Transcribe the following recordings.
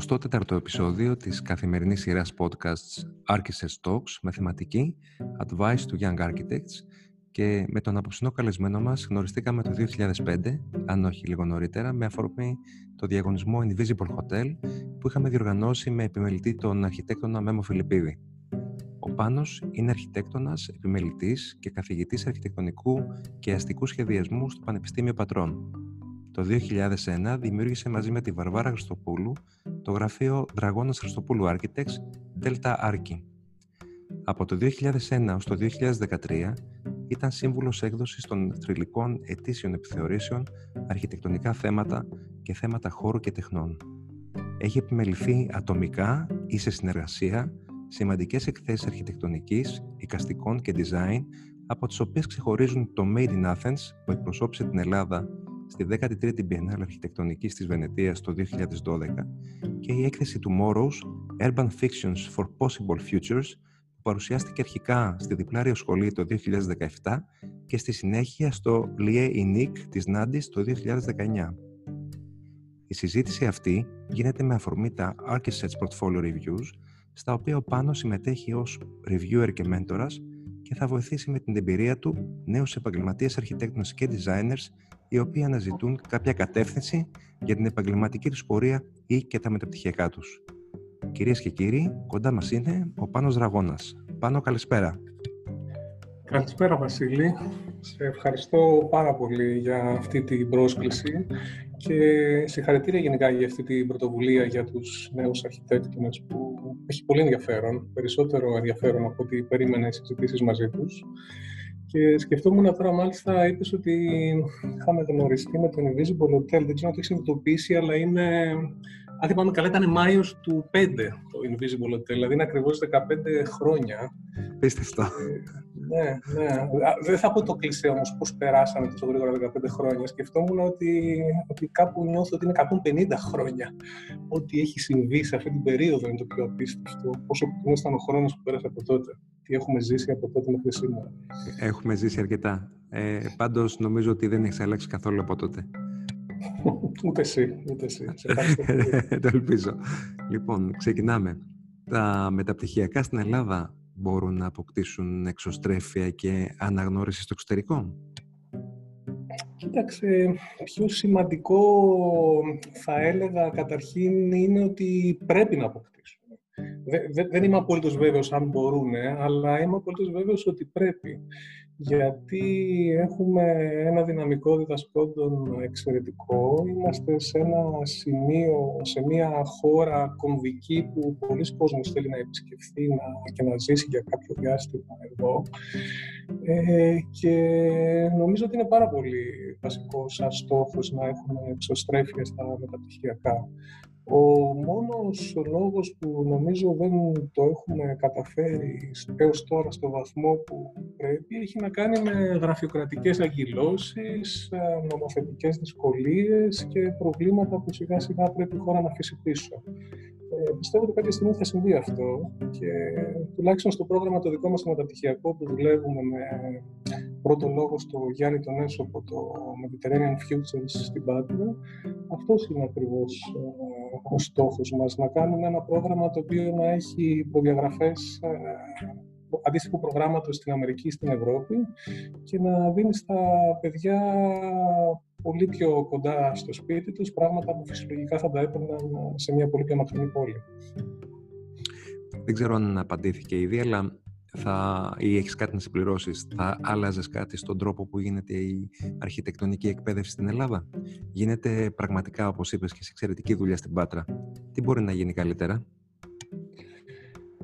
24ο επεισόδιο της καθημερινής σειράς podcasts Architects Talks με θεματική Advice to Young Architects και με τον απόψινό καλεσμένο μας γνωριστήκαμε το 2005, αν όχι λίγο νωρίτερα, με αφορμή το διαγωνισμό Invisible Hotel που είχαμε διοργανώσει με επιμελητή τον αρχιτέκτονα Μέμο Φιλιππίδη. Ο Πάνος είναι αρχιτέκτονας, επιμελητής και καθηγητής αρχιτεκτονικού και αστικού σχεδιασμού στο Πανεπιστήμιο Πατρών. Το 2001 δημιούργησε μαζί με τη Βαρβάρα Χριστοπούλου το γραφείο Δραγώνας Χριστοπούλου Architects Delta Archi. Από το 2001 ως το 2013 ήταν σύμβουλος έκδοσης των θρηλυκών ετήσιων επιθεωρήσεων, αρχιτεκτονικά θέματα και θέματα χώρου και τεχνών. Έχει επιμεληθεί ατομικά ή σε συνεργασία σημαντικές εκθέσεις αρχιτεκτονικής, οικαστικών και design, από τις οποίες ξεχωρίζουν το Made in Athens που εκπροσώπησε την Ελλάδα στη 13η Biennale Αρχιτεκτονικής της Βενετίας το 2012 και η έκθεση του Morrows Urban Fictions for Possible Futures που παρουσιάστηκε αρχικά στη Διπλάριο Σχολή το 2017 και στη συνέχεια στο Lié Unique της Νάντις το 2019. Η συζήτηση αυτή γίνεται με αφορμή τα Architects Portfolio Reviews στα οποία ο Πάνος συμμετέχει ως reviewer και μέντορας και θα βοηθήσει με την εμπειρία του νέους επαγγελματίες αρχιτέκτονες και designers οι οποίοι αναζητούν κάποια κατεύθυνση για την επαγγελματική τους πορεία ή και τα μεταπτυχιακά τους. Κυρίες και κύριοι, κοντά μας είναι ο Πάνος Δραγώνας. Πάνο, καλησπέρα. Καλησπέρα Βασίλη. Σε ευχαριστώ πάρα πολύ για αυτή την πρόσκληση και συγχαρητήρια γενικά για αυτή την πρωτοβουλία για τους νέους αρχιτέκτονες που έχει πολύ ενδιαφέρον, περισσότερο ενδιαφέρον από ό,τι περίμενα οι συζητήσεις μαζί τους. Και σκεφτόμουν τώρα, μάλιστα, είπες ότι είχαμε γνωριστεί με το Invisible Hotel. Δεν ξέρω αν το έχεις συνειδητοποιήσει, αλλά είναι. Αν θυμάμαι καλά, ήταν Μάιος του 5 το Invisible Hotel, δηλαδή είναι ακριβώς 15 χρόνια. Πίστευτο. Ε, ναι, ναι. Δεν θα πω το κλεισέ όμως πώς περάσαμε τόσο γρήγορα 15 χρόνια. Σκεφτόμουν ότι, ότι κάπου νιώθω ότι είναι 150 χρόνια. Ό,τι έχει συμβεί σε αυτή την περίοδο είναι το πιο απίστευτο. Πόσο κουνό ήταν ο χρόνος που πέρασε από τότε. Τι έχουμε ζήσει από τότε μέχρι σήμερα. Έχουμε ζήσει αρκετά. Ε, Πάντως νομίζω ότι δεν έχει αλλάξει καθόλου από τότε. ούτε εσύ, ούτε εσύ. το ελπίζω. Λοιπόν, ξεκινάμε. Τα μεταπτυχιακά στην Ελλάδα μπορούν να αποκτήσουν εξωστρέφεια και αναγνώριση στο εξωτερικό; Κοίταξε, πιο σημαντικό θα έλεγα καταρχήν είναι ότι πρέπει να αποκτήσουν. Δεν, είμαι απολύτως βέβαιος αν μπορούν, αλλά είμαι απολύτως βέβαιος ότι πρέπει γιατί έχουμε ένα δυναμικό διδασκόντων εξαιρετικό. Είμαστε σε ένα σημείο, σε μια χώρα κομβική που πολλοί κόσμος θέλει να επισκεφθεί να, και να ζήσει για κάποιο διάστημα εδώ. Ε, και νομίζω ότι είναι πάρα πολύ βασικό σαν στόχος να έχουμε εξωστρέφεια στα μεταπτυχιακά. Ο μόνος λόγος που νομίζω δεν το έχουμε καταφέρει έως τώρα στο βαθμό που πρέπει έχει να κάνει με γραφειοκρατικές αγκυλώσεις, ε, νομοθετικές δυσκολίες και προβλήματα που σιγά σιγά πρέπει η χώρα να αφήσει πίσω. Ε, πιστεύω ότι κάποια στιγμή θα συμβεί αυτό και τουλάχιστον στο πρόγραμμα το δικό μας το μεταπτυχιακό που δουλεύουμε με πρώτο λόγο στο Γιάννη τον από το Mediterranean Futures στην Πάτρα, αυτός είναι ακριβώς ε, ο στόχος μας, να κάνουμε ένα πρόγραμμα το οποίο να έχει προδιαγραφές ε, αντίστοιχου προγράμματος στην Αμερική, στην Ευρώπη και να δίνει στα παιδιά πολύ πιο κοντά στο σπίτι τους, πράγματα που φυσιολογικά θα τα έπαιρναν σε μια πολύ πιο μακρινή πόλη. Δεν ξέρω αν απαντήθηκε ήδη, αλλά θα, ή έχεις κάτι να συμπληρώσεις, θα άλλαζες κάτι στον τρόπο που γίνεται η αρχιτεκτονική εκπαίδευση στην Ελλάδα; Γίνεται πραγματικά, όπως είπες, και σε εξαιρετική δουλειά στην Πάτρα. Τι μπορεί να γίνει καλύτερα;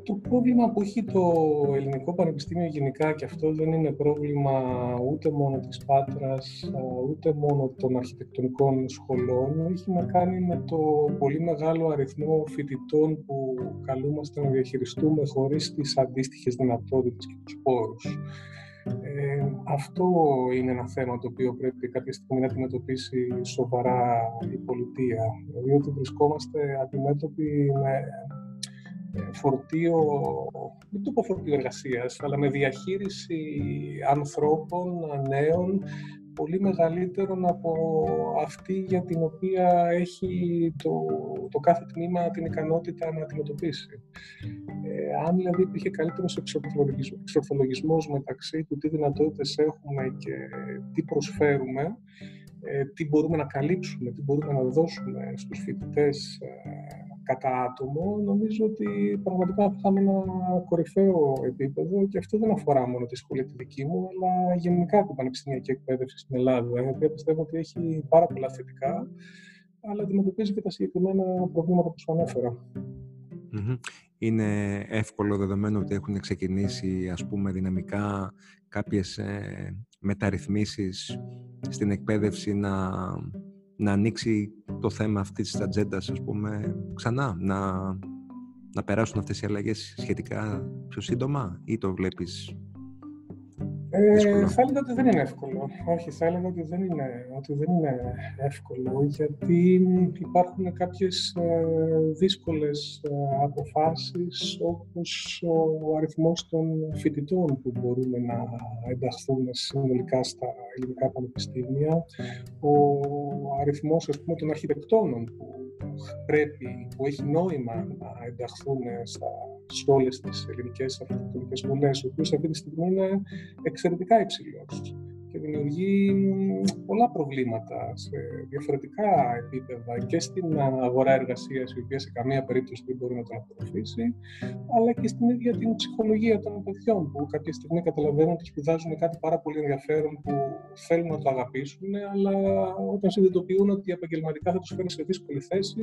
Το πρόβλημα που έχει το ελληνικό πανεπιστήμιο γενικά και αυτό δεν είναι πρόβλημα ούτε μόνο της Πάτρας, ούτε μόνο των αρχιτεκτονικών σχολών. Έχει να κάνει με το πολύ μεγάλο αριθμό φοιτητών που καλούμαστε να διαχειριστούμε χωρίς τις αντίστοιχες δυνατότητες και τους πόρους. Ε, αυτό είναι ένα θέμα το οποίο πρέπει κάποια στιγμή να αντιμετωπίσει σοβαρά η πολιτεία. Δηλαδή βρισκόμαστε αντιμέτωποι με φορτίο, δεν το πω φορτίο εργασίας, αλλά με διαχείριση ανθρώπων νέων πολύ μεγαλύτερον από αυτή για την οποία έχει το, το κάθε τμήμα την ικανότητα να αντιμετωπίσει. Ε, αν δηλαδή υπήρχε καλύτερος εξορθολογισμός μεταξύ του τι δυνατότητες έχουμε και τι προσφέρουμε, ε, τι μπορούμε να καλύψουμε, τι μπορούμε να δώσουμε στους φοιτητές ε, κατά άτομο, νομίζω ότι πραγματικά θα είχαμε ένα κορυφαίο επίπεδο και αυτό δεν αφορά μόνο τη σχολή τη δική μου, αλλά γενικά την πανεπιστημιακή εκπαίδευση στην Ελλάδα, η οποία πιστεύω ότι έχει πάρα πολλά θετικά, αλλά αντιμετωπίζει και τα συγκεκριμένα προβλήματα που σου ανεφερα Είναι εύκολο δεδομένου ότι έχουν ξεκινήσει ας πούμε δυναμικά κάποιες ε, μεταρρυθμίσεις στην εκπαίδευση να να ανοίξει το θέμα αυτής της ατζέντα, ας πούμε, ξανά, να, να περάσουν αυτές οι αλλαγές σχετικά πιο σύντομα ή το βλέπεις ε, θα έλεγα ότι δεν είναι εύκολο. Όχι, θα έλεγα ότι δεν είναι, ότι δεν είναι εύκολο, γιατί υπάρχουν κάποιες ε, δύσκολες ε, αποφάσεις, όπως ο αριθμός των φοιτητών που μπορούν να ενταχθούν συνολικά στα ελληνικά πανεπιστήμια, ο αριθμός ας πούμε, των αρχιτεκτόνων που πρέπει, που έχει νόημα να ενταχθούν στα, σε όλες τις ελληνικές αρχιτεκτονικές σχολές, ο οποίος αυτή τη στιγμή είναι εξαιρετικά υψηλός και δημιουργεί πολλά προβλήματα σε διαφορετικά επίπεδα και στην αγορά εργασίας, η οποία σε καμία περίπτωση δεν μπορεί να τον απορροφήσει, αλλά και στην ίδια την ψυχολογία των παιδιών, που κάποια στιγμή καταλαβαίνουν ότι σπουδάζουν κάτι πάρα πολύ ενδιαφέρον που θέλουν να το αγαπήσουν, αλλά όταν συνειδητοποιούν ότι επαγγελματικά θα τους φέρει σε δύσκολη θέση,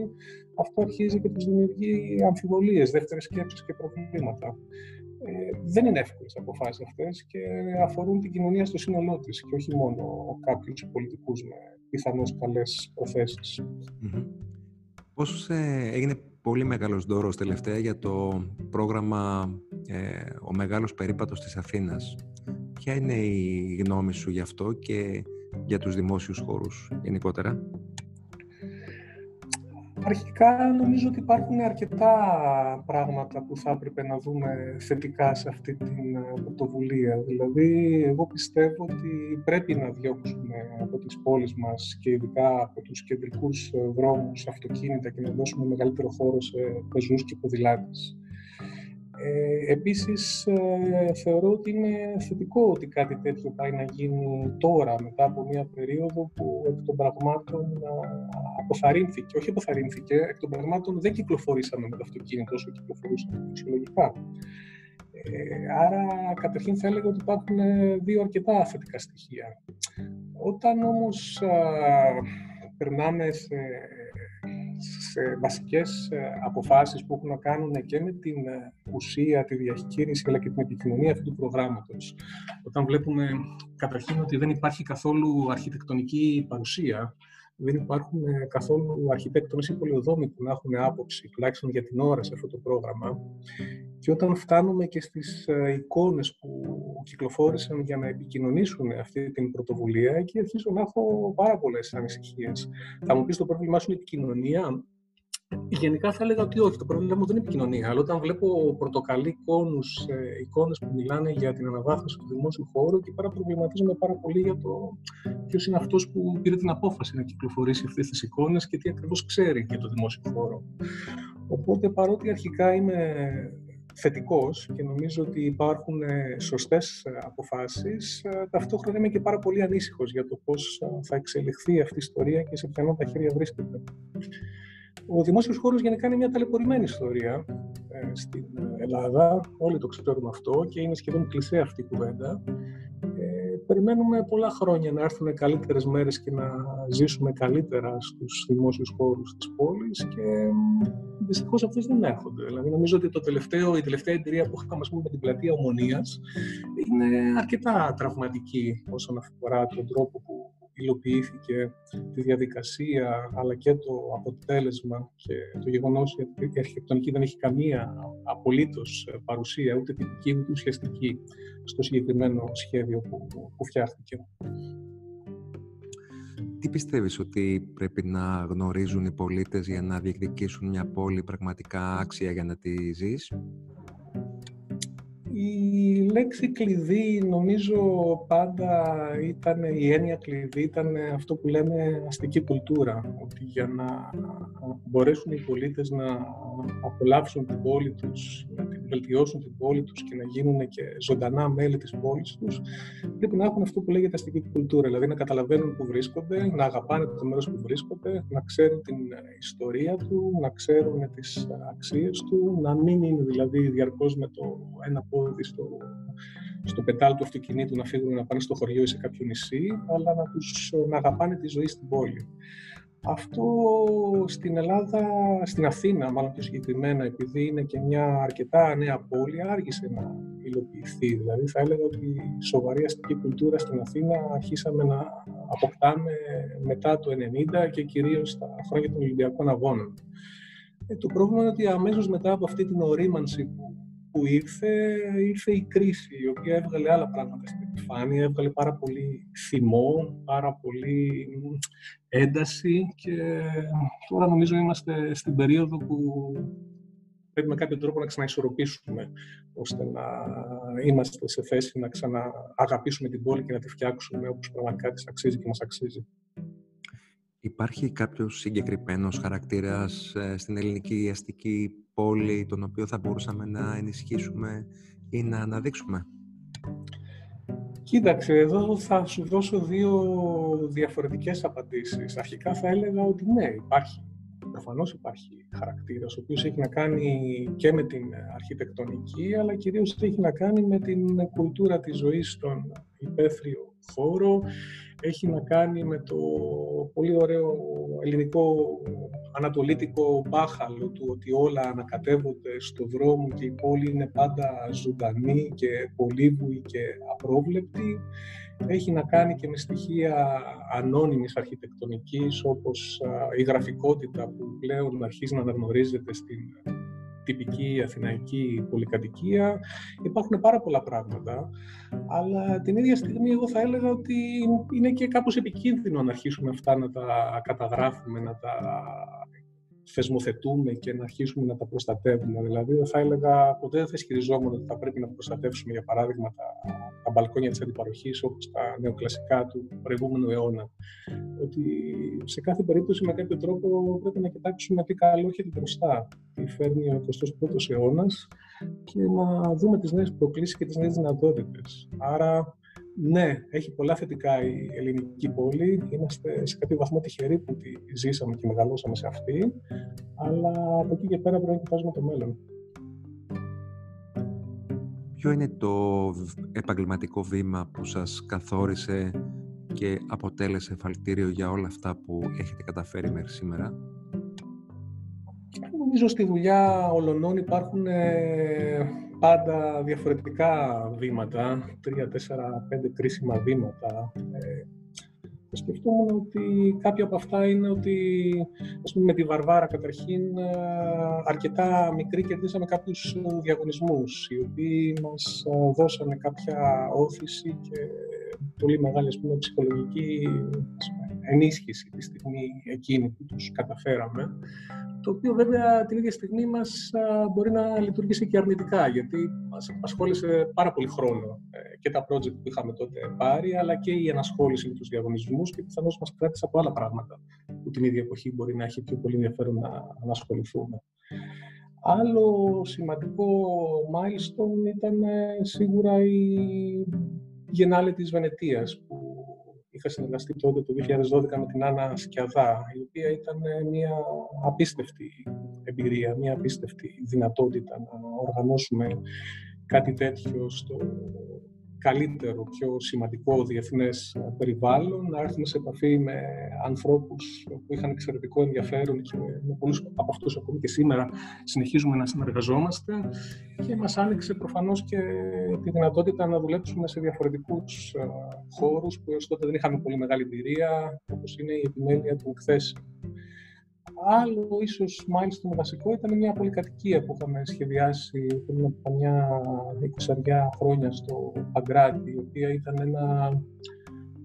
αυτό αρχίζει και τους δημιουργεί αμφιβολίες, δεύτερες σκέψεις και προβλήματα. Ε, δεν είναι εύκολες οι αποφάσεις αυτές και αφορούν την κοινωνία στο σύνολό της και όχι μόνο κάποιους πολιτικούς με πιθανώς καλές προθέσεις. Πώς ε, έγινε πολύ μεγάλος δώρος τελευταία για το πρόγραμμα ε, «Ο Μεγάλος Περίπατος της Αθήνας». Ποια είναι η γνώμη σου γι' αυτό και για τους δημόσιους χώρους γενικότερα; Αρχικά νομίζω ότι υπάρχουν αρκετά πράγματα που θα έπρεπε να δούμε θετικά σε αυτή την ε, πρωτοβουλία. Δηλαδή, εγώ πιστεύω ότι πρέπει να διώξουμε από τις πόλεις μας και ειδικά από τους κεντρικούς ε, δρόμους αυτοκίνητα και να δώσουμε μεγαλύτερο χώρο σε πεζούς και ποδηλάτες. Ε, επίσης, ε, θεωρώ ότι είναι θετικό ότι κάτι τέτοιο πάει να γίνει τώρα, μετά από μια περίοδο που εκ των πραγμάτων αποθαρρύνθηκε. Όχι αποθαρρύνθηκε, εκ των πραγμάτων δεν κυκλοφορήσαμε με το αυτοκίνητο όσο κυκλοφορούσαμε φυσιολογικά. Ε, άρα, καταρχήν θα έλεγα ότι υπάρχουν δύο αρκετά θετικά στοιχεία. Όταν όμως περνάμε σε σε βασικές ε, αποφάσεις που έχουν να κάνουν και με την ε, ουσία, τη διαχείριση αλλά και την επικοινωνία αυτού του προγράμματος. Όταν βλέπουμε καταρχήν ότι δεν υπάρχει καθόλου αρχιτεκτονική παρουσία, δεν υπάρχουν ε, καθόλου αρχιτέκτονες ή πολιοδόμοι που να έχουν άποψη, τουλάχιστον για την ώρα σε αυτό το πρόγραμμα. Και όταν φτάνουμε και στις εικόνες που κυκλοφόρησαν για να επικοινωνήσουν αυτή την πρωτοβουλία, εκεί αρχίζω να έχω πάρα πολλές ανησυχίες. Θα μου πεις το πρόβλημά σου είναι η επικοινωνία. Γενικά θα έλεγα ότι όχι, το πρόβλημα μου δεν είναι επικοινωνία. Αλλά όταν βλέπω πορτοκαλί εικόνους, ε, εικόνες που μιλάνε για την αναβάθμιση του δημόσιου χώρου και πάρα προβληματίζομαι πάρα πολύ για το ποιος είναι αυτός που πήρε την απόφαση να κυκλοφορήσει αυτές τις εικόνες και τι ακριβώς ξέρει για το δημόσιο χώρο. Οπότε παρότι αρχικά είμαι θετικός και νομίζω ότι υπάρχουν ε, σωστές ε, αποφάσεις. Ε, ταυτόχρονα είμαι και πάρα πολύ ανήσυχος για το πώς θα εξελιχθεί αυτή η ιστορία και σε ποιανό τα χέρια βρίσκεται. Ο δημόσιος χώρος γενικά είναι μια ταλαιπωρημένη ιστορία στην Ελλάδα. Όλοι το ξέρουμε αυτό και είναι σχεδόν κλεισέ αυτή η κουβέντα περιμένουμε πολλά χρόνια να έρθουν καλύτερες μέρες και να ζήσουμε καλύτερα στους δημόσιους χώρους της πόλης και δυστυχώς αυτές δεν έρχονται. Δηλαδή νομίζω ότι το τελευταίο, η τελευταία εμπειρία που είχαμε πούμε, με την πλατεία Ομονίας είναι αρκετά τραυματική όσον αφορά τον τρόπο που υλοποιήθηκε τη διαδικασία αλλά και το αποτέλεσμα και το γεγονός ότι η αρχιτεκτονική δεν έχει καμία απολύτως παρουσία ούτε τυπική ούτε ουσιαστική στο συγκεκριμένο σχέδιο που, που φτιάχτηκε. Τι πιστεύεις ότι πρέπει να γνωρίζουν οι πολίτες για να διεκδικήσουν μια πόλη πραγματικά άξια για να τη ζεις; Η λέξη κλειδί νομίζω πάντα ήταν, η έννοια κλειδί ήταν αυτό που λέμε αστική κουλτούρα. Ότι για να μπορέσουν οι πολίτες να απολαύσουν την πόλη τους, να την βελτιώσουν την πόλη τους και να γίνουν και ζωντανά μέλη της πόλης τους, πρέπει να έχουν αυτό που λέγεται αστική κουλτούρα. Δηλαδή να καταλαβαίνουν που βρίσκονται, να αγαπάνε το μέρος που βρίσκονται, να ξέρουν την ιστορία του, να ξέρουν τις αξίες του, να μην είναι δηλαδή διαρκώς με το ένα πόδι στο, στο πετάλ του αυτοκινήτου να φύγουν να πάνε στο χωριό ή σε κάποιο νησί, αλλά να, τους, να αγαπάνε τη ζωή στην πόλη. Αυτό στην Ελλάδα, στην Αθήνα μάλλον πιο συγκεκριμένα, επειδή είναι και μια αρκετά νέα πόλη, άργησε να υλοποιηθεί. Δηλαδή θα έλεγα ότι η σοβαρή αστική κουλτούρα στην Αθήνα αρχίσαμε να αποκτάμε μετά το 1990 και κυρίως στα χρόνια των Ολυμπιακών Αγώνων. Ε, το πρόβλημα είναι ότι αμέσως μετά από αυτή την ορίμανση που που ήρθε, ήρθε η κρίση, η οποία έβγαλε άλλα πράγματα στην επιφάνεια, έβγαλε πάρα πολύ θυμό, πάρα πολύ ένταση και τώρα νομίζω είμαστε στην περίοδο που πρέπει με κάποιο τρόπο να ξαναισορροπήσουμε ώστε να είμαστε σε θέση να ξανααγαπήσουμε την πόλη και να τη φτιάξουμε όπως πραγματικά της αξίζει και μας αξίζει. Υπάρχει κάποιος συγκεκριμένος χαρακτήρας ε, στην ελληνική αστική πόλη τον οποίο θα μπορούσαμε να ενισχύσουμε ή να αναδείξουμε; Κοίταξε, εδώ θα σου δώσω δύο διαφορετικές απαντήσεις. Αρχικά θα έλεγα ότι ναι, υπάρχει. Προφανώς υπάρχει χαρακτήρας, ο οποίος έχει να κάνει και με την αρχιτεκτονική, αλλά κυρίως έχει να κάνει με την κουλτούρα της ζωής στον υπαίθριο χώρο, έχει να κάνει με το πολύ ωραίο ελληνικό ανατολίτικο μπάχαλο του ότι όλα ανακατεύονται στο δρόμο και η πόλη είναι πάντα ζωντανή και πολύβουη και απρόβλεπτη. Έχει να κάνει και με στοιχεία ανώνυμης αρχιτεκτονικής όπως η γραφικότητα που πλέον αρχίζει να αναγνωρίζεται στην τυπική αθηναϊκή πολυκατοικία. Υπάρχουν πάρα πολλά πράγματα, αλλά την ίδια στιγμή εγώ θα έλεγα ότι είναι και κάπως επικίνδυνο να αρχίσουμε αυτά να τα καταγράφουμε, να τα θεσμοθετούμε και να αρχίσουμε να τα προστατεύουμε. Δηλαδή, θα έλεγα, ποτέ δεν θα ισχυριζόμουν ότι θα πρέπει να προστατεύσουμε, για παράδειγμα, τα, τα μπαλκόνια της αντιπαροχής, όπως τα νεοκλασικά του προηγούμενου αιώνα. Ότι σε κάθε περίπτωση, με κάποιο τρόπο, πρέπει να κοιτάξουμε τι καλό έχει μπροστά, τι φέρνει ο 21ος αιώνας και να δούμε τις νέες προκλήσεις και τις νέες δυνατότητες. Άρα, ναι, έχει πολλά θετικά η ελληνική πόλη. Είμαστε σε κάποιο βαθμό τυχεροί που τη ζήσαμε και μεγαλώσαμε σε αυτή. Αλλά από εκεί και πέρα πρέπει να κοιτάζουμε το μέλλον. Ποιο είναι το επαγγελματικό βήμα που σας καθόρισε και αποτέλεσε εφαλτήριο για όλα αυτά που έχετε καταφέρει μέχρι σήμερα; Νομίζω στη δουλειά ολονών υπάρχουν ε, πάντα διαφορετικά βήματα, τρία, τέσσερα, πέντε κρίσιμα βήματα. Ε, σκεφτόμουν ότι κάποια από αυτά είναι ότι ας πούμε, με τη Βαρβάρα καταρχήν ε, αρκετά μικρή κερδίσαμε κάποιους διαγωνισμούς οι οποίοι μας ε, δώσανε κάποια όθηση και πολύ μεγάλη ας πούμε, ψυχολογική ενίσχυση τη στιγμή εκείνη που τους καταφέραμε το οποίο βέβαια την ίδια στιγμή μας μπορεί να λειτουργήσει και αρνητικά, γιατί μας απασχόλησε πάρα πολύ χρόνο ε, και τα project που είχαμε τότε πάρει, αλλά και η ενασχόληση με τους διαγωνισμούς και πιθανώς μας κράτησε από άλλα πράγματα που την ίδια εποχή μπορεί να έχει πιο πολύ ενδιαφέρον να, να ασχοληθούμε. Άλλο σημαντικό milestone ήταν ε, σίγουρα η Γενάλη της Βενετίας που είχα συνεργαστεί τότε το 2012 με την Άννα Σκιαδά, η οποία ήταν μια απίστευτη εμπειρία, μια απίστευτη δυνατότητα να οργανώσουμε κάτι τέτοιο στο καλύτερο, πιο σημαντικό διεθνές περιβάλλον, να έρθουμε σε επαφή με ανθρώπους που είχαν εξαιρετικό ενδιαφέρον και με πολλούς από αυτούς ακόμη και σήμερα συνεχίζουμε να συνεργαζόμαστε και μας άνοιξε προφανώς και τη δυνατότητα να δουλέψουμε σε διαφορετικούς χώρους που έως τότε δεν είχαμε πολύ μεγάλη εμπειρία, όπως είναι η επιμέλεια των εκθέσεων. Άλλο ίσως μάλιστα βασικό ήταν μια πολυκατοικία που είχαμε σχεδιάσει πριν από μια 20 χρόνια στο Παγκράτη, η οποία ήταν ένα,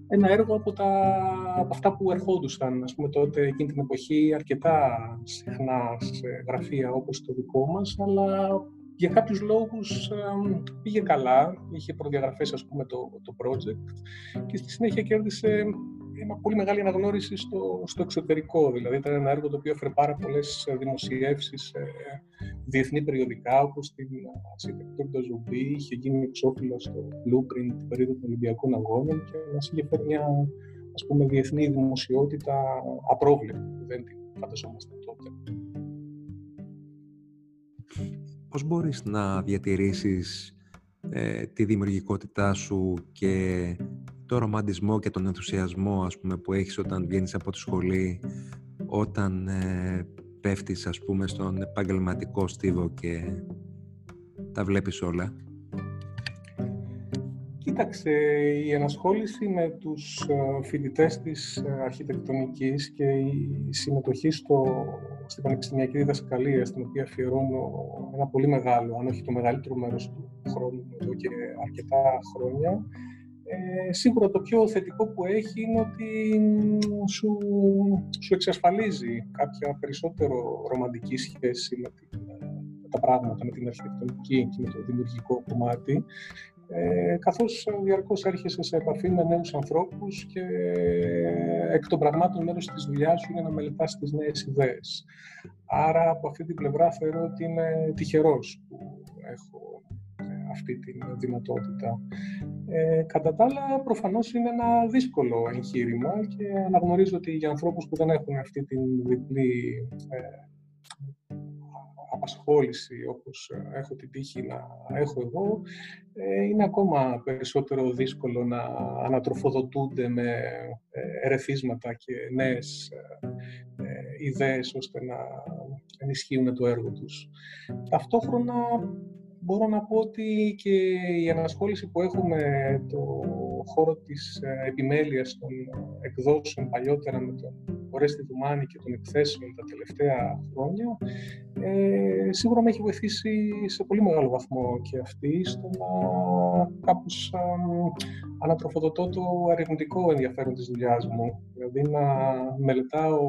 ένα έργο από, τα, από αυτά που ερχόντουσαν. Ας πούμε, τότε εκείνη την εποχή αρκετά συχνά σε γραφεία όπως το δικό μας, αλλά για κάποιους λόγους πήγε καλά, είχε προδιαγραφές ας πούμε το, το project και στη συνέχεια κέρδισε μια πολύ μεγάλη αναγνώριση στο, στο εξωτερικό. Δηλαδή ήταν ένα έργο το οποίο έφερε πάρα πολλές δημοσιεύσεις σε διεθνή περιοδικά όπως την Architecture Ζουμπή, είχε γίνει εξώφυλλο στο Blueprint την περίοδο των Ολυμπιακών Αγώνων και μας είχε φέρει μια ας πούμε, διεθνή δημοσιότητα απρόβλεπτη. Δεν την φανταζόμαστε τότε. Πώς μπορείς να διατηρήσεις ε, τη δημιουργικότητά σου και το ρομαντισμό και τον ενθουσιασμό ας πούμε, που έχεις όταν βγαίνεις από τη σχολή, όταν ε, πέφτεις ας πούμε στον επαγγελματικό στίβο και τα βλέπεις όλα; Κοίταξε, η ενασχόληση με τους ε, φοιτητές της ε, αρχιτεκτονικής και η συμμετοχή στο, στην πανεπιστημιακή διδασκαλία, στην οποία αφιερώνω ένα πολύ μεγάλο, αν όχι το μεγαλύτερο μέρος του χρόνου εδώ και αρκετά χρόνια, ε, σίγουρα το πιο θετικό που έχει είναι ότι σου, σου εξασφαλίζει κάποια περισσότερο ρομαντική σχέση με, την, με τα πράγματα, με την αρχιτεκτονική και με το δημιουργικό κομμάτι ε, καθώς διαρκώς έρχεσαι σε επαφή με νέους ανθρώπους και εκ των πραγμάτων μέρος της δουλειάς σου είναι να μελετάς τις νέες ιδέες. Άρα από αυτή την πλευρά θεωρώ ότι είμαι τυχερός που έχω ε, αυτή τη δυνατότητα. Ε, κατά τα άλλα, προφανώς είναι ένα δύσκολο εγχείρημα και αναγνωρίζω ότι για ανθρώπους που δεν έχουν αυτή την διπλή ε, απασχόληση όπως ε, έχω την τύχη να έχω εγώ, ε, είναι ακόμα περισσότερο δύσκολο να ανατροφοδοτούνται με ε, ερεθίσματα και νέες ιδέες ώστε να ενισχύουν το έργο τους. Ταυτόχρονα μπορώ να πω ότι και η ανασχόληση που έχουμε το χώρο της επιμέλειας των εκδόσεων παλιότερα με τον Ορέστη Δουμάνη και των εκθέσεων τα τελευταία χρόνια ε, σίγουρα με έχει βοηθήσει σε πολύ μεγάλο βαθμό και αυτή στο να κάπως ανατροφοδοτώ το ερευνητικό ενδιαφέρον της δουλειάς μου. Δηλαδή να μελετάω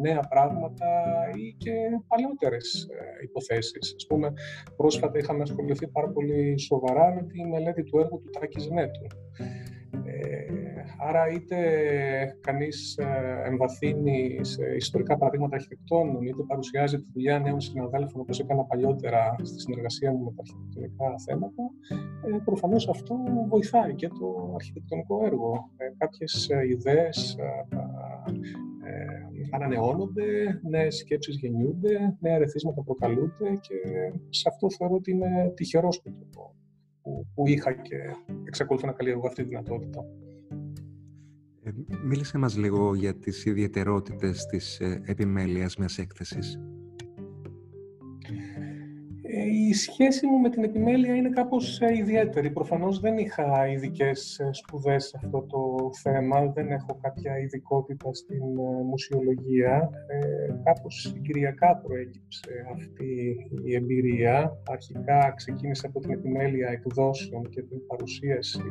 νέα πράγματα ή και παλιότερες ε, υποθέσεις. Ας πούμε, πρόσφατα είχαμε ασχοληθεί πάρα πολύ σοβαρά με τη μελέτη του έργου του Τάκης Ζνέτου. Ε, Άρα είτε κανείς ε, εμβαθύνει σε ιστορικά παραδείγματα αρχιτεκτόνων, είτε παρουσιάζει τη δουλειά νέων συναδέλφων, όπως έκανα παλιότερα στη συνεργασία μου με τα αρχιτεκτονικά θέματα, ε, προφανώς αυτό βοηθάει και το αρχιτεκτονικό έργο. Ε, κάποιες ιδέες ανανεώνονται, νέες σκέψεις γεννιούνται, νέα ερεθίσματα προκαλούνται και σε αυτό θεωρώ ότι είμαι τυχερός που, που, που είχα και εξακολουθώ να καλλιεργώ αυτή τη δυνατότητα. Ε, μίλησε μας λίγο για τις ιδιαιτερότητες της ε, επιμέλειας μιας έκθεσης. Ε, η σχέση μου με την επιμέλεια είναι κάπως ιδιαίτερη. Προφανώς δεν είχα ειδικές σπουδές σε αυτό το θέμα, δεν έχω κάποια ειδικότητα στην μουσιολογία. Ε, κάπως συγκυριακά προέκυψε αυτή η εμπειρία. Αρχικά ξεκίνησε από την επιμέλεια εκδόσεων και την παρουσίαση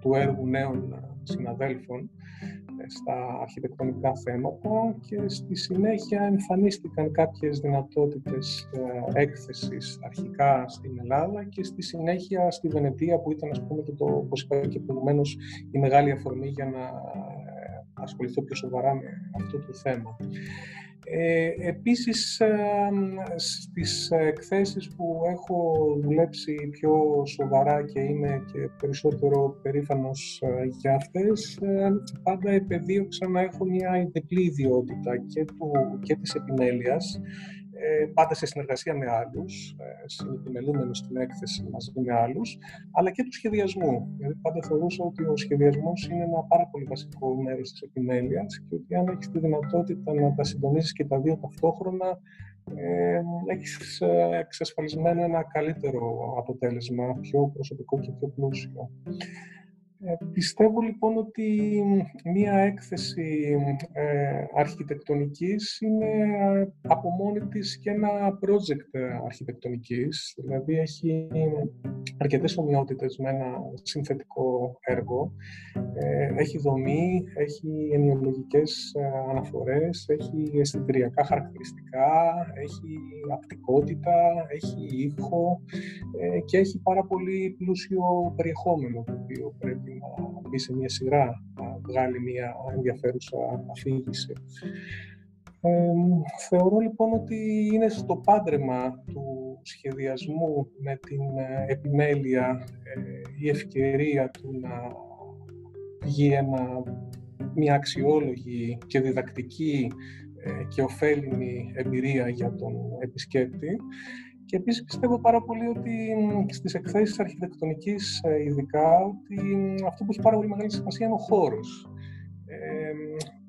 του έργου νέων συναδέλφων ε, στα αρχιτεκτονικά θέματα και στη συνέχεια εμφανίστηκαν κάποιες δυνατότητες ε, έκθεσης αρχικά στην Ελλάδα και στη συνέχεια στη Βενετία που ήταν ας πούμε και το, όπως είπα και προηγουμένως, η μεγάλη αφορμή για να ε, ασχοληθώ πιο σοβαρά με αυτό το θέμα. Ε, επίσης, στις εκθέσεις που έχω δουλέψει πιο σοβαρά και είμαι και περισσότερο περήφανος ε, για αυτές, ε, πάντα επεδίωξα να έχω μια διπλή ιδιότητα και, του, και της επιμέλειας. ε, πάντα σε συνεργασία με άλλους, ε, στην έκθεση μαζί με άλλους, αλλά και του σχεδιασμού. Δηλαδή πάντα θεωρούσα ότι ο σχεδιασμός είναι ένα πάρα πολύ βασικό μέρος της επιμέλειας και ότι αν έχεις τη δυνατότητα να τα συντονίσεις και τα δύο ταυτόχρονα, ε, έχεις ε, εξασφαλισμένο ένα καλύτερο αποτέλεσμα, πιο προσωπικό και πιο πλούσιο. Ε, πιστεύω λοιπόν ότι μία έκθεση ε, αρχιτεκτονικής είναι από μόνη της και ένα project αρχιτεκτονικής, δηλαδή έχει αρκετές ομοιότητες με ένα συνθετικό έργο. Ε, έχει δομή, έχει ενοιολογικές ε, αναφορές, έχει αισθητηριακά χαρακτηριστικά, έχει απτικότητα, έχει ήχο ε, και έχει πάρα πολύ πλούσιο περιεχόμενο το οποίο πρέπει να μπει σε μια σειρά, να βγάλει μια ενδιαφέρουσα αφήγηση. Ε, θεωρώ λοιπόν ότι είναι στο πάντρεμα του σχεδιασμού με την ε, επιμέλεια ε, η ευκαιρία του να βγει ένα, μια αξιόλογη και διδακτική ε, και ωφέλιμη εμπειρία για τον επισκέπτη και επίσης πιστεύω πάρα πολύ ότι στις εκθέσεις αρχιτεκτονικής ε, ειδικά ότι αυτό που έχει πάρα πολύ μεγάλη σημασία είναι ο χώρος. Ε,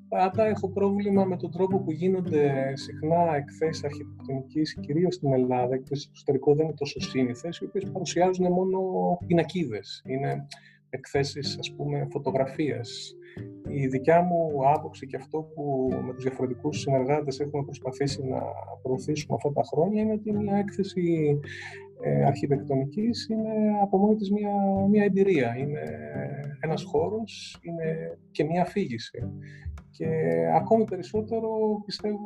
πάντα έχω πρόβλημα με τον τρόπο που γίνονται συχνά εκθέσεις αρχιτεκτονικής, κυρίως στην Ελλάδα και στο εξωτερικό δεν είναι τόσο σύνηθες, οι οποίες παρουσιάζουν μόνο πινακίδες. Είναι εκθέσεις, ας πούμε, φωτογραφίας η δικιά μου άποψη και αυτό που με τους διαφορετικούς συνεργάτες έχουμε προσπαθήσει να προωθήσουμε αυτά τα χρόνια είναι ότι μια έκθεση ε, αρχιτεκτονικής είναι από μόνη της μια, μια εμπειρία. Είναι ένας χώρος, είναι και μια αφήγηση. Και ακόμη περισσότερο πιστεύω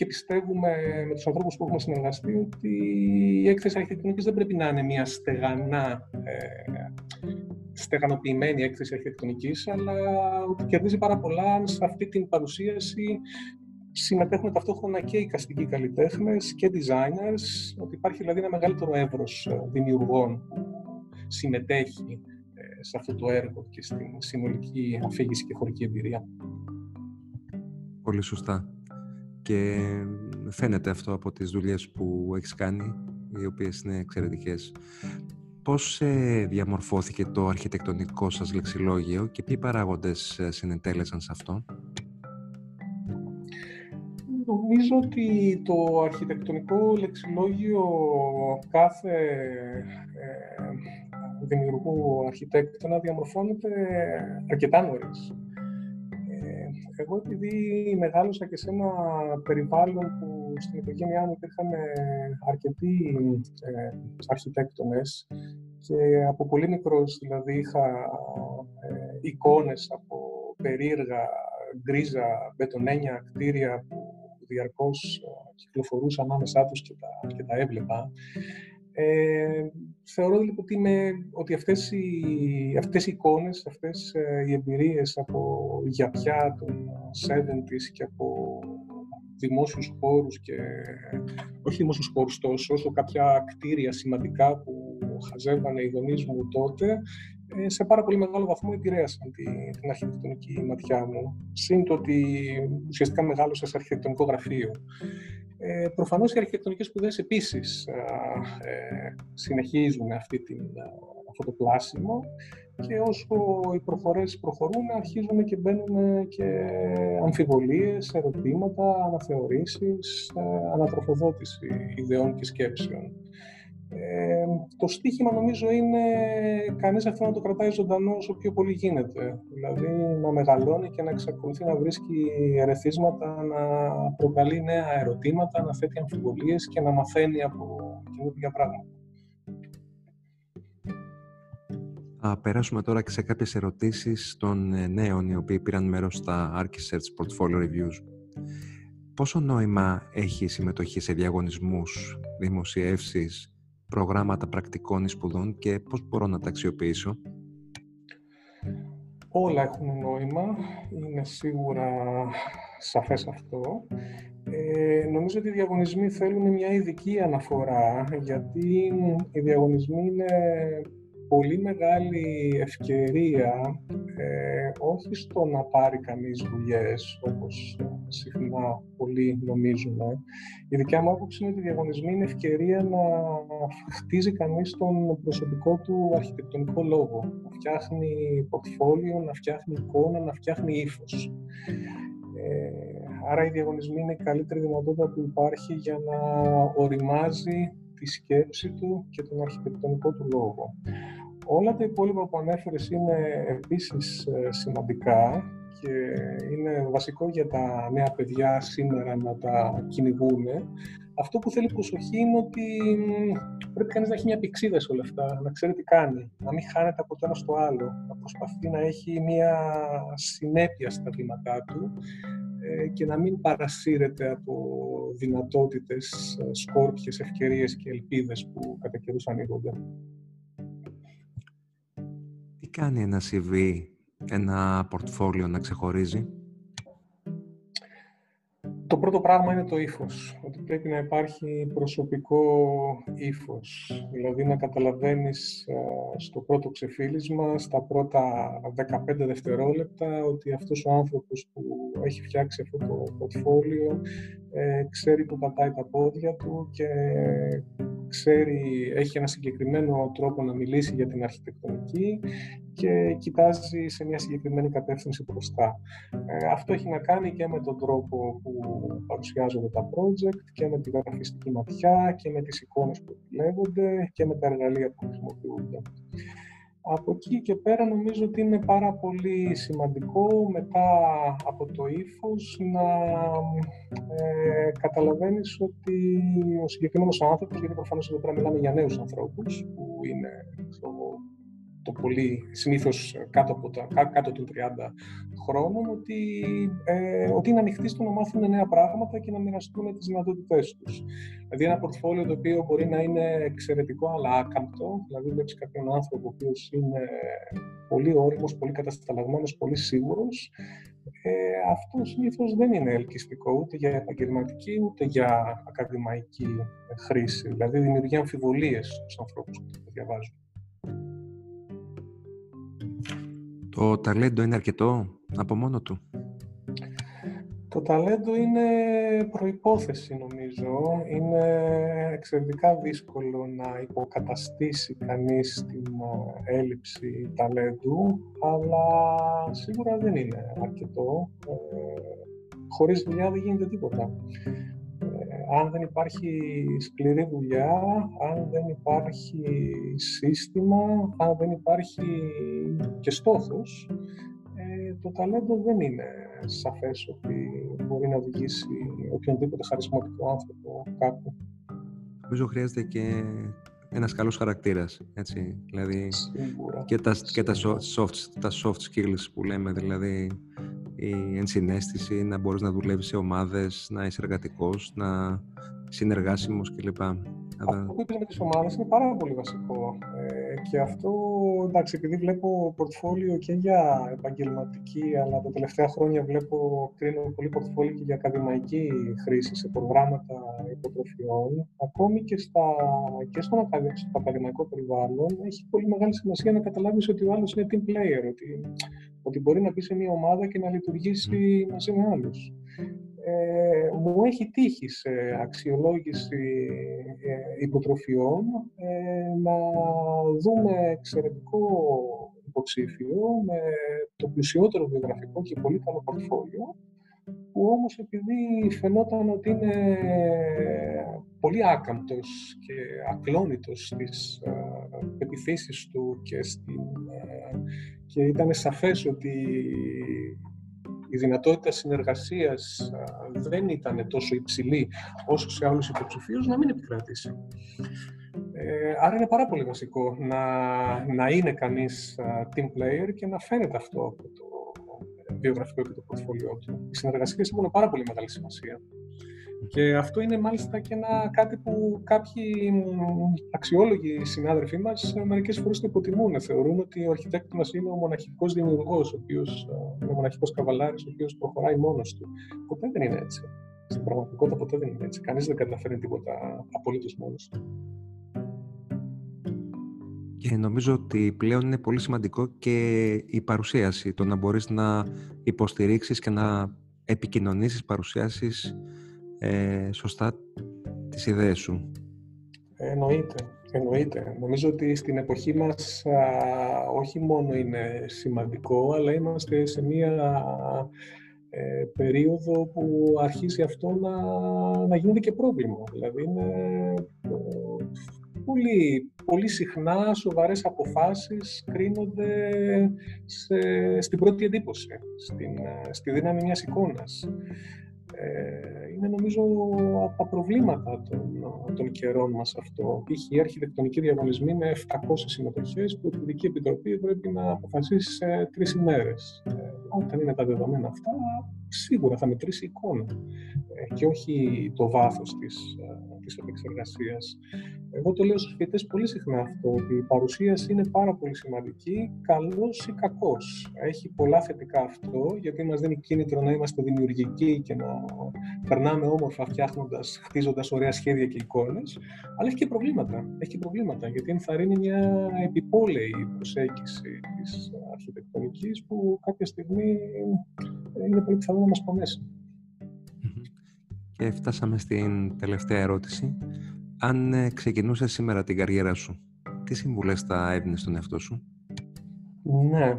και πιστεύουμε με τους ανθρώπους που έχουμε συνεργαστεί ότι η έκθεση αρχιτεκτονικής δεν πρέπει να είναι μια στεγανά ε, στεγανοποιημένη έκθεση αρχιτεκτονικής, αλλά ότι κερδίζει πάρα πολλά σε αυτή την παρουσίαση συμμετέχουν ταυτόχρονα και οι καστικοί καλλιτέχνες και designers, ότι υπάρχει δηλαδή ένα μεγαλύτερο εύρος ε, δημιουργών που συμμετέχει ε, σε αυτό το έργο και στην συνολική αφήγηση και χωρική εμπειρία. Πολύ σωστά. Και φαίνεται αυτό από τις δουλειές που έχεις κάνει, οι οποίες είναι εξαιρετικές. Πώς ε, διαμορφώθηκε το αρχιτεκτονικό σας λεξιλόγιο και ποιοι παράγοντες ε, συνετέλεσαν σε αυτό; Νομίζω ότι το αρχιτεκτονικό λεξιλόγιο κάθε ε, δημιουργού αρχιτέκτονα διαμορφώνεται αρκετά νωρίς. Εγώ επειδή μεγάλωσα και σε ένα περιβάλλον που στην οικογένειά μου υπήρχαν αρκετοί ε, αρχιτέκτονες και από πολύ μικρός δηλαδή είχα ε, εικόνες από περίεργα γκρίζα μπετονένια κτίρια που διαρκώς ε, κυκλοφορούσαν ανάμεσά τους και τα, και τα έβλεπα. Ε, θεωρώ λοιπόν ότι, είμαι, ότι αυτές, οι, αυτές οι εικόνες, αυτές ε, οι εμπειρίες από γιαπιά των 70's και από δημόσιους χώρους και όχι δημόσιους χώρους τόσο, όσο κάποια κτίρια σημαντικά που χαζεύανε οι γονείς μου τότε, ε, σε πάρα πολύ μεγάλο βαθμό επηρέασαν την, την αρχιτεκτονική ματιά μου. Συν το ότι ουσιαστικά μεγάλωσα σε αρχιτεκτονικό γραφείο. Ε, προφανώς οι αρχιτεκτονικές σπουδές επίσης ε, συνεχίζουν αυτή την, αυτό το πλάσιμο και όσο οι προφορές προχωρούν αρχίζουν και μπαίνουν και αμφιβολίες, ερωτήματα, αναθεωρήσεις, ε, ανατροφοδότηση ιδεών και σκέψεων. Ε, το στίχημα νομίζω είναι κανείς αυτό να το κρατάει ζωντανό όσο πιο πολύ γίνεται. Δηλαδή να μεγαλώνει και να εξακολουθεί να βρίσκει ερεθίσματα, να προκαλεί νέα ερωτήματα, να θέτει αμφιβολίες και να μαθαίνει από καινούργια πράγματα. Θα περάσουμε τώρα και σε κάποιες ερωτήσεις των ε, νέων οι οποίοι πήραν μέρος στα Archisearch Portfolio Reviews. Πόσο νόημα έχει η συμμετοχή σε διαγωνισμούς, δημοσιεύσεις προγράμματα πρακτικών ή σπουδών και πώς μπορώ να τα αξιοποιήσω; Όλα έχουν νόημα, είναι σίγουρα σαφές αυτό. Ε, νομίζω ότι οι διαγωνισμοί θέλουν μια ειδική αναφορά, γιατί οι διαγωνισμοί είναι πολύ μεγάλη ευκαιρία ε, όχι στο να πάρει κανείς δουλειές, όπως συχνά πολλοί νομίζουμε. Η δικιά μου άποψη είναι ότι οι διαγωνισμοί είναι ευκαιρία να χτίζει κανείς τον προσωπικό του αρχιτεκτονικό λόγο, να φτιάχνει πορτφόλιο, να φτιάχνει εικόνα, να φτιάχνει ύφος. Ε, άρα οι διαγωνισμοί είναι η καλύτερη δυνατότητα που υπάρχει για να οριμάζει τη σκέψη του και τον αρχιτεκτονικό του λόγο. Όλα τα υπόλοιπα που ανέφερες είναι επίσης σημαντικά και είναι βασικό για τα νέα παιδιά σήμερα να τα κυνηγούν. Αυτό που θέλει προσοχή είναι ότι πρέπει κανείς να έχει μια πηξίδα σε όλα αυτά, να ξέρει τι κάνει, να μην χάνεται από το ένα στο άλλο, να προσπαθεί να έχει μια συνέπεια στα βήματά του ε, και να μην παρασύρεται από δυνατότητες, ε, σκόρπιες, ευκαιρίες και ελπίδες που κατά καιρούς ανοίγονται. Τι κάνει ένα CV ένα πορτφόλιο να ξεχωρίζει; Το πρώτο πράγμα είναι το ύφος. Ότι πρέπει να υπάρχει προσωπικό ύφος. Δηλαδή να καταλαβαίνεις ε, στο πρώτο ξεφύλισμα, στα πρώτα 15 δευτερόλεπτα, ότι αυτός ο άνθρωπος που έχει φτιάξει αυτό το πορτφόλιο ε, ξέρει που πατάει τα πόδια του και ξέρει, έχει ένα συγκεκριμένο τρόπο να μιλήσει για την αρχιτεκτονική και κοιτάζει σε μια συγκεκριμένη κατεύθυνση μπροστά. Ε, αυτό έχει να κάνει και με τον τρόπο που παρουσιάζονται τα project και με τη γραφιστική ματιά και με τις εικόνες που επιλέγονται και με τα εργαλεία που χρησιμοποιούνται. Από εκεί και πέρα νομίζω ότι είναι πάρα πολύ σημαντικό μετά από το ύφος να ε, καταλαβαίνεις ότι ο συγκεκριμένος άνθρωπος, γιατί προφανώς εδώ πέρα μιλάμε για νέους ανθρώπους που είναι το πολύ συνήθως κάτω, από τα, κάτω των 30 χρόνων, ότι, ε, ότι είναι ανοιχτοί στο να μάθουν νέα πράγματα και να μοιραστούν τις δυνατότητές τους. Δηλαδή ένα πορτφόλιο το οποίο μπορεί να είναι εξαιρετικό αλλά άκαμπτο, δηλαδή βλέπεις κάποιον άνθρωπο ο οποίος είναι πολύ όριμος, πολύ κατασταλαγμένος, πολύ σίγουρος, ε, αυτό συνήθως δεν είναι ελκυστικό ούτε για επαγγελματική ούτε για ακαδημαϊκή χρήση. Δηλαδή δημιουργεί αμφιβολίες στους ανθρώπους που το διαβάζουν. Το ταλέντο είναι αρκετό από μόνο του. Το ταλέντο είναι προϋπόθεση νομίζω. Είναι εξαιρετικά δύσκολο να υποκαταστήσει κανείς την ε, έλλειψη ταλέντου, αλλά σίγουρα δεν είναι αρκετό. Ε, χωρίς δουλειά δεν γίνεται τίποτα αν δεν υπάρχει σκληρή δουλειά, αν δεν υπάρχει σύστημα, αν δεν υπάρχει και στόχος, ε, το ταλέντο δεν είναι σαφές ότι μπορεί να οδηγήσει οποιονδήποτε χαρισματικό άνθρωπο κάπου. Νομίζω χρειάζεται και ένας καλός χαρακτήρας, έτσι, δηλαδή Σίγουρα. και τα, και τα, soft, τα soft skills που λέμε, δηλαδή η ενσυναίσθηση, να μπορείς να δουλεύεις σε ομάδες, να είσαι εργατικός, να συνεργάσιμος κλπ. Αυτό που είπες με τις ομάδες είναι πάρα πολύ βασικό. Ε, και αυτό, εντάξει, επειδή βλέπω πορτφόλιο και για επαγγελματική, αλλά τα τελευταία χρόνια βλέπω, κρίνω πολύ πορτφόλιο και για ακαδημαϊκή χρήση σε προγράμματα υποτροφιών, ακόμη και, στα, και στον ακαδημαϊκό περιβάλλον, έχει πολύ μεγάλη σημασία να καταλάβεις ότι ο άλλος είναι team player, ότι ότι μπορεί να μπει σε μια ομάδα και να λειτουργήσει μαζί με άλλους. Ε, μου έχει τύχει σε αξιολόγηση ε, υποτροφιών ε, να δούμε εξαιρετικό υποψήφιο με το πλουσιότερο βιογραφικό και πολύ καλό πορτφόλιο που όμως επειδή φαινόταν ότι είναι πολύ άκαμπτος και ακλόνητος στις ε, επιθέσεις του και, στην, ε, και ήταν σαφές ότι η δυνατότητα συνεργασίας ε, δεν ήταν τόσο υψηλή όσο σε άλλους υποψηφίους να μην επικρατήσει. Ε, άρα είναι πάρα πολύ βασικό να, να είναι κανείς team player και να φαίνεται αυτό από το βιογραφικό και το πορτφόλιό του. Οι συνεργασίες έχουν πάρα πολύ μεγάλη σημασία. Και αυτό είναι μάλιστα και ένα κάτι που κάποιοι αξιόλογοι συνάδελφοί μας μερικές φορές το υποτιμούν. Θεωρούν ότι ο αρχιτέκτονας είναι ο μοναχικός δημιουργός, ο οποίος είναι ο μοναχικός καβαλάρης, ο οποίος προχωράει μόνος του. Ποτέ δεν είναι έτσι. Στην πραγματικότητα ποτέ δεν είναι έτσι. Κανείς δεν καταφέρει τίποτα απολύτως μόνος του. Και νομίζω ότι πλέον είναι πολύ σημαντικό και η παρουσίαση, το να μπορείς να υποστηρίξεις και να επικοινωνήσεις παρουσιάσεις ε, σωστά τις ιδέες σου. Εννοείται, εννοείται. Νομίζω ότι στην εποχή μας όχι μόνο είναι σημαντικό, αλλά είμαστε σε μία ε, περίοδο που αρχίζει αυτό να, να γίνεται και πρόβλημα. Δηλαδή είναι πολύ, πολύ συχνά σοβαρές αποφάσεις κρίνονται σε, στην πρώτη εντύπωση, στην, στη δύναμη μιας εικόνας. Ε, είναι νομίζω από τα προβλήματα των, των καιρών μας αυτό. Π.χ. η αρχιτεκτονική διαγωνισμή με 700 συμμετοχές που η Ειδική Επιτροπή πρέπει να αποφασίσει σε τρεις ημέρες. Ε, όταν είναι τα δεδομένα αυτά, σίγουρα θα μετρήσει εικόνα ε, και όχι το βάθος της, ε, της επεξεργασίας. Εγώ το λέω στους φοιτητές πολύ συχνά αυτό, ότι η παρουσίαση είναι πάρα πολύ σημαντική, καλός ή κακός. Έχει πολλά θετικά αυτό, γιατί μας δίνει κίνητρο να είμαστε δημιουργικοί και να περνάμε όμορφα φτιάχνοντας, χτίζοντας ωραία σχέδια και εικόνες, αλλά έχει και προβλήματα. Έχει και προβλήματα, γιατί ενθαρρύνει μια επιπόλαιη προσέγγιση της αρχιτεκτονικής που κάποια στιγμή είναι πολύ πιθανό να μας πονέσει. Και φτάσαμε στην τελευταία ερώτηση. Αν ε, ξεκινούσες σήμερα την καριέρα σου, τι συμβουλές θα έδινες στον εαυτό σου; Ναι,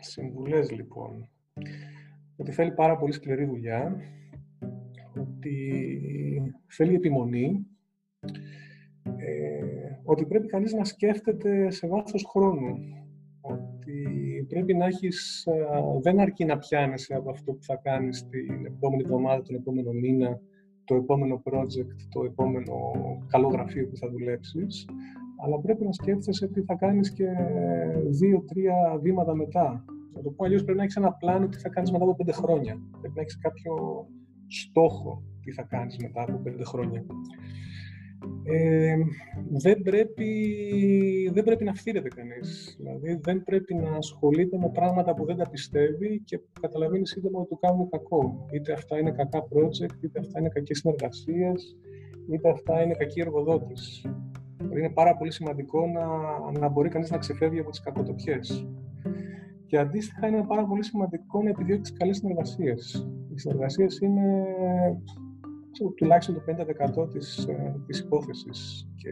συμβουλές λοιπόν. Ότι θέλει πάρα πολύ σκληρή δουλειά, ότι θέλει επιμονή, ε, ότι πρέπει κανείς να σκέφτεται σε βάθος χρόνου, ότι πρέπει να έχεις, δεν αρκεί να πιάνεσαι από αυτό που θα κάνεις την επόμενη εβδομάδα, τον επόμενο μήνα, το επόμενο project, το επόμενο καλό γραφείο που θα δουλέψεις, αλλά πρέπει να σκέφτεσαι τι θα κάνεις και δύο-τρία βήματα μετά. Να το πω αλλιώς πρέπει να έχεις ένα πλάνο τι θα κάνεις μετά από πέντε χρόνια. Πρέπει να έχεις κάποιο στόχο τι θα κάνεις μετά από πέντε χρόνια. Ε, δεν, πρέπει, δεν πρέπει να φθήρεται κανείς. Δηλαδή, δεν πρέπει να ασχολείται με πράγματα που δεν τα πιστεύει και που καταλαβαίνει σύντομα ότι του κάνουν κακό. Είτε αυτά είναι κακά project, είτε αυτά είναι κακές συνεργασίες, είτε αυτά είναι κακοί εργοδότες. Δηλαδή, είναι πάρα πολύ σημαντικό να, να μπορεί κανείς να ξεφεύγει από τις κακοτοπιές. Και αντίστοιχα είναι πάρα πολύ σημαντικό να επιδιώκεις τις καλές συνεργασίες. Οι συνεργασίες είναι τουλάχιστον το 50% της, ε, της υπόθεσης και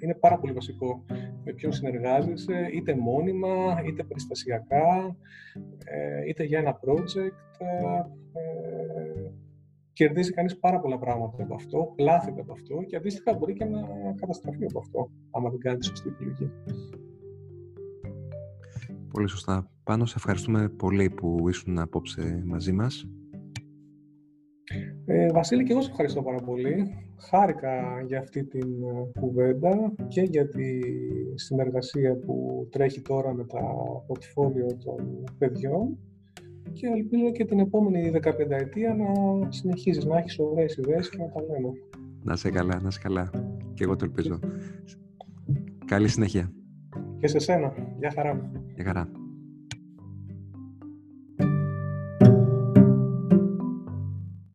είναι πάρα πολύ βασικό με ποιον συνεργάζεσαι, είτε μόνιμα, είτε περιστασιακά, ε, είτε για ένα project. Ε, κερδίζει κανείς πάρα πολλά πράγματα από αυτό, πλάθεται από αυτό και αντίστοιχα μπορεί και να καταστραφεί από αυτό, άμα δεν κάνεις σωστή επιλογή. Πολύ σωστά. Πάνω σε ευχαριστούμε πολύ που ήσουν απόψε μαζί μας. Ε, Βασίλη, και εγώ σε ευχαριστώ πάρα πολύ. Χάρηκα για αυτή την ε, κουβέντα και για τη συνεργασία που τρέχει τώρα με τα πορτφόλιο των παιδιών και ελπίζω και την επόμενη 15 ετία να συνεχίζεις να έχεις ωραίες ιδέες και να τα λέμε. Να σε καλά, να σε καλά. Και εγώ το ελπίζω. Καλή συνέχεια. Και σε σένα. Γεια χαρά. Γεια χαρά.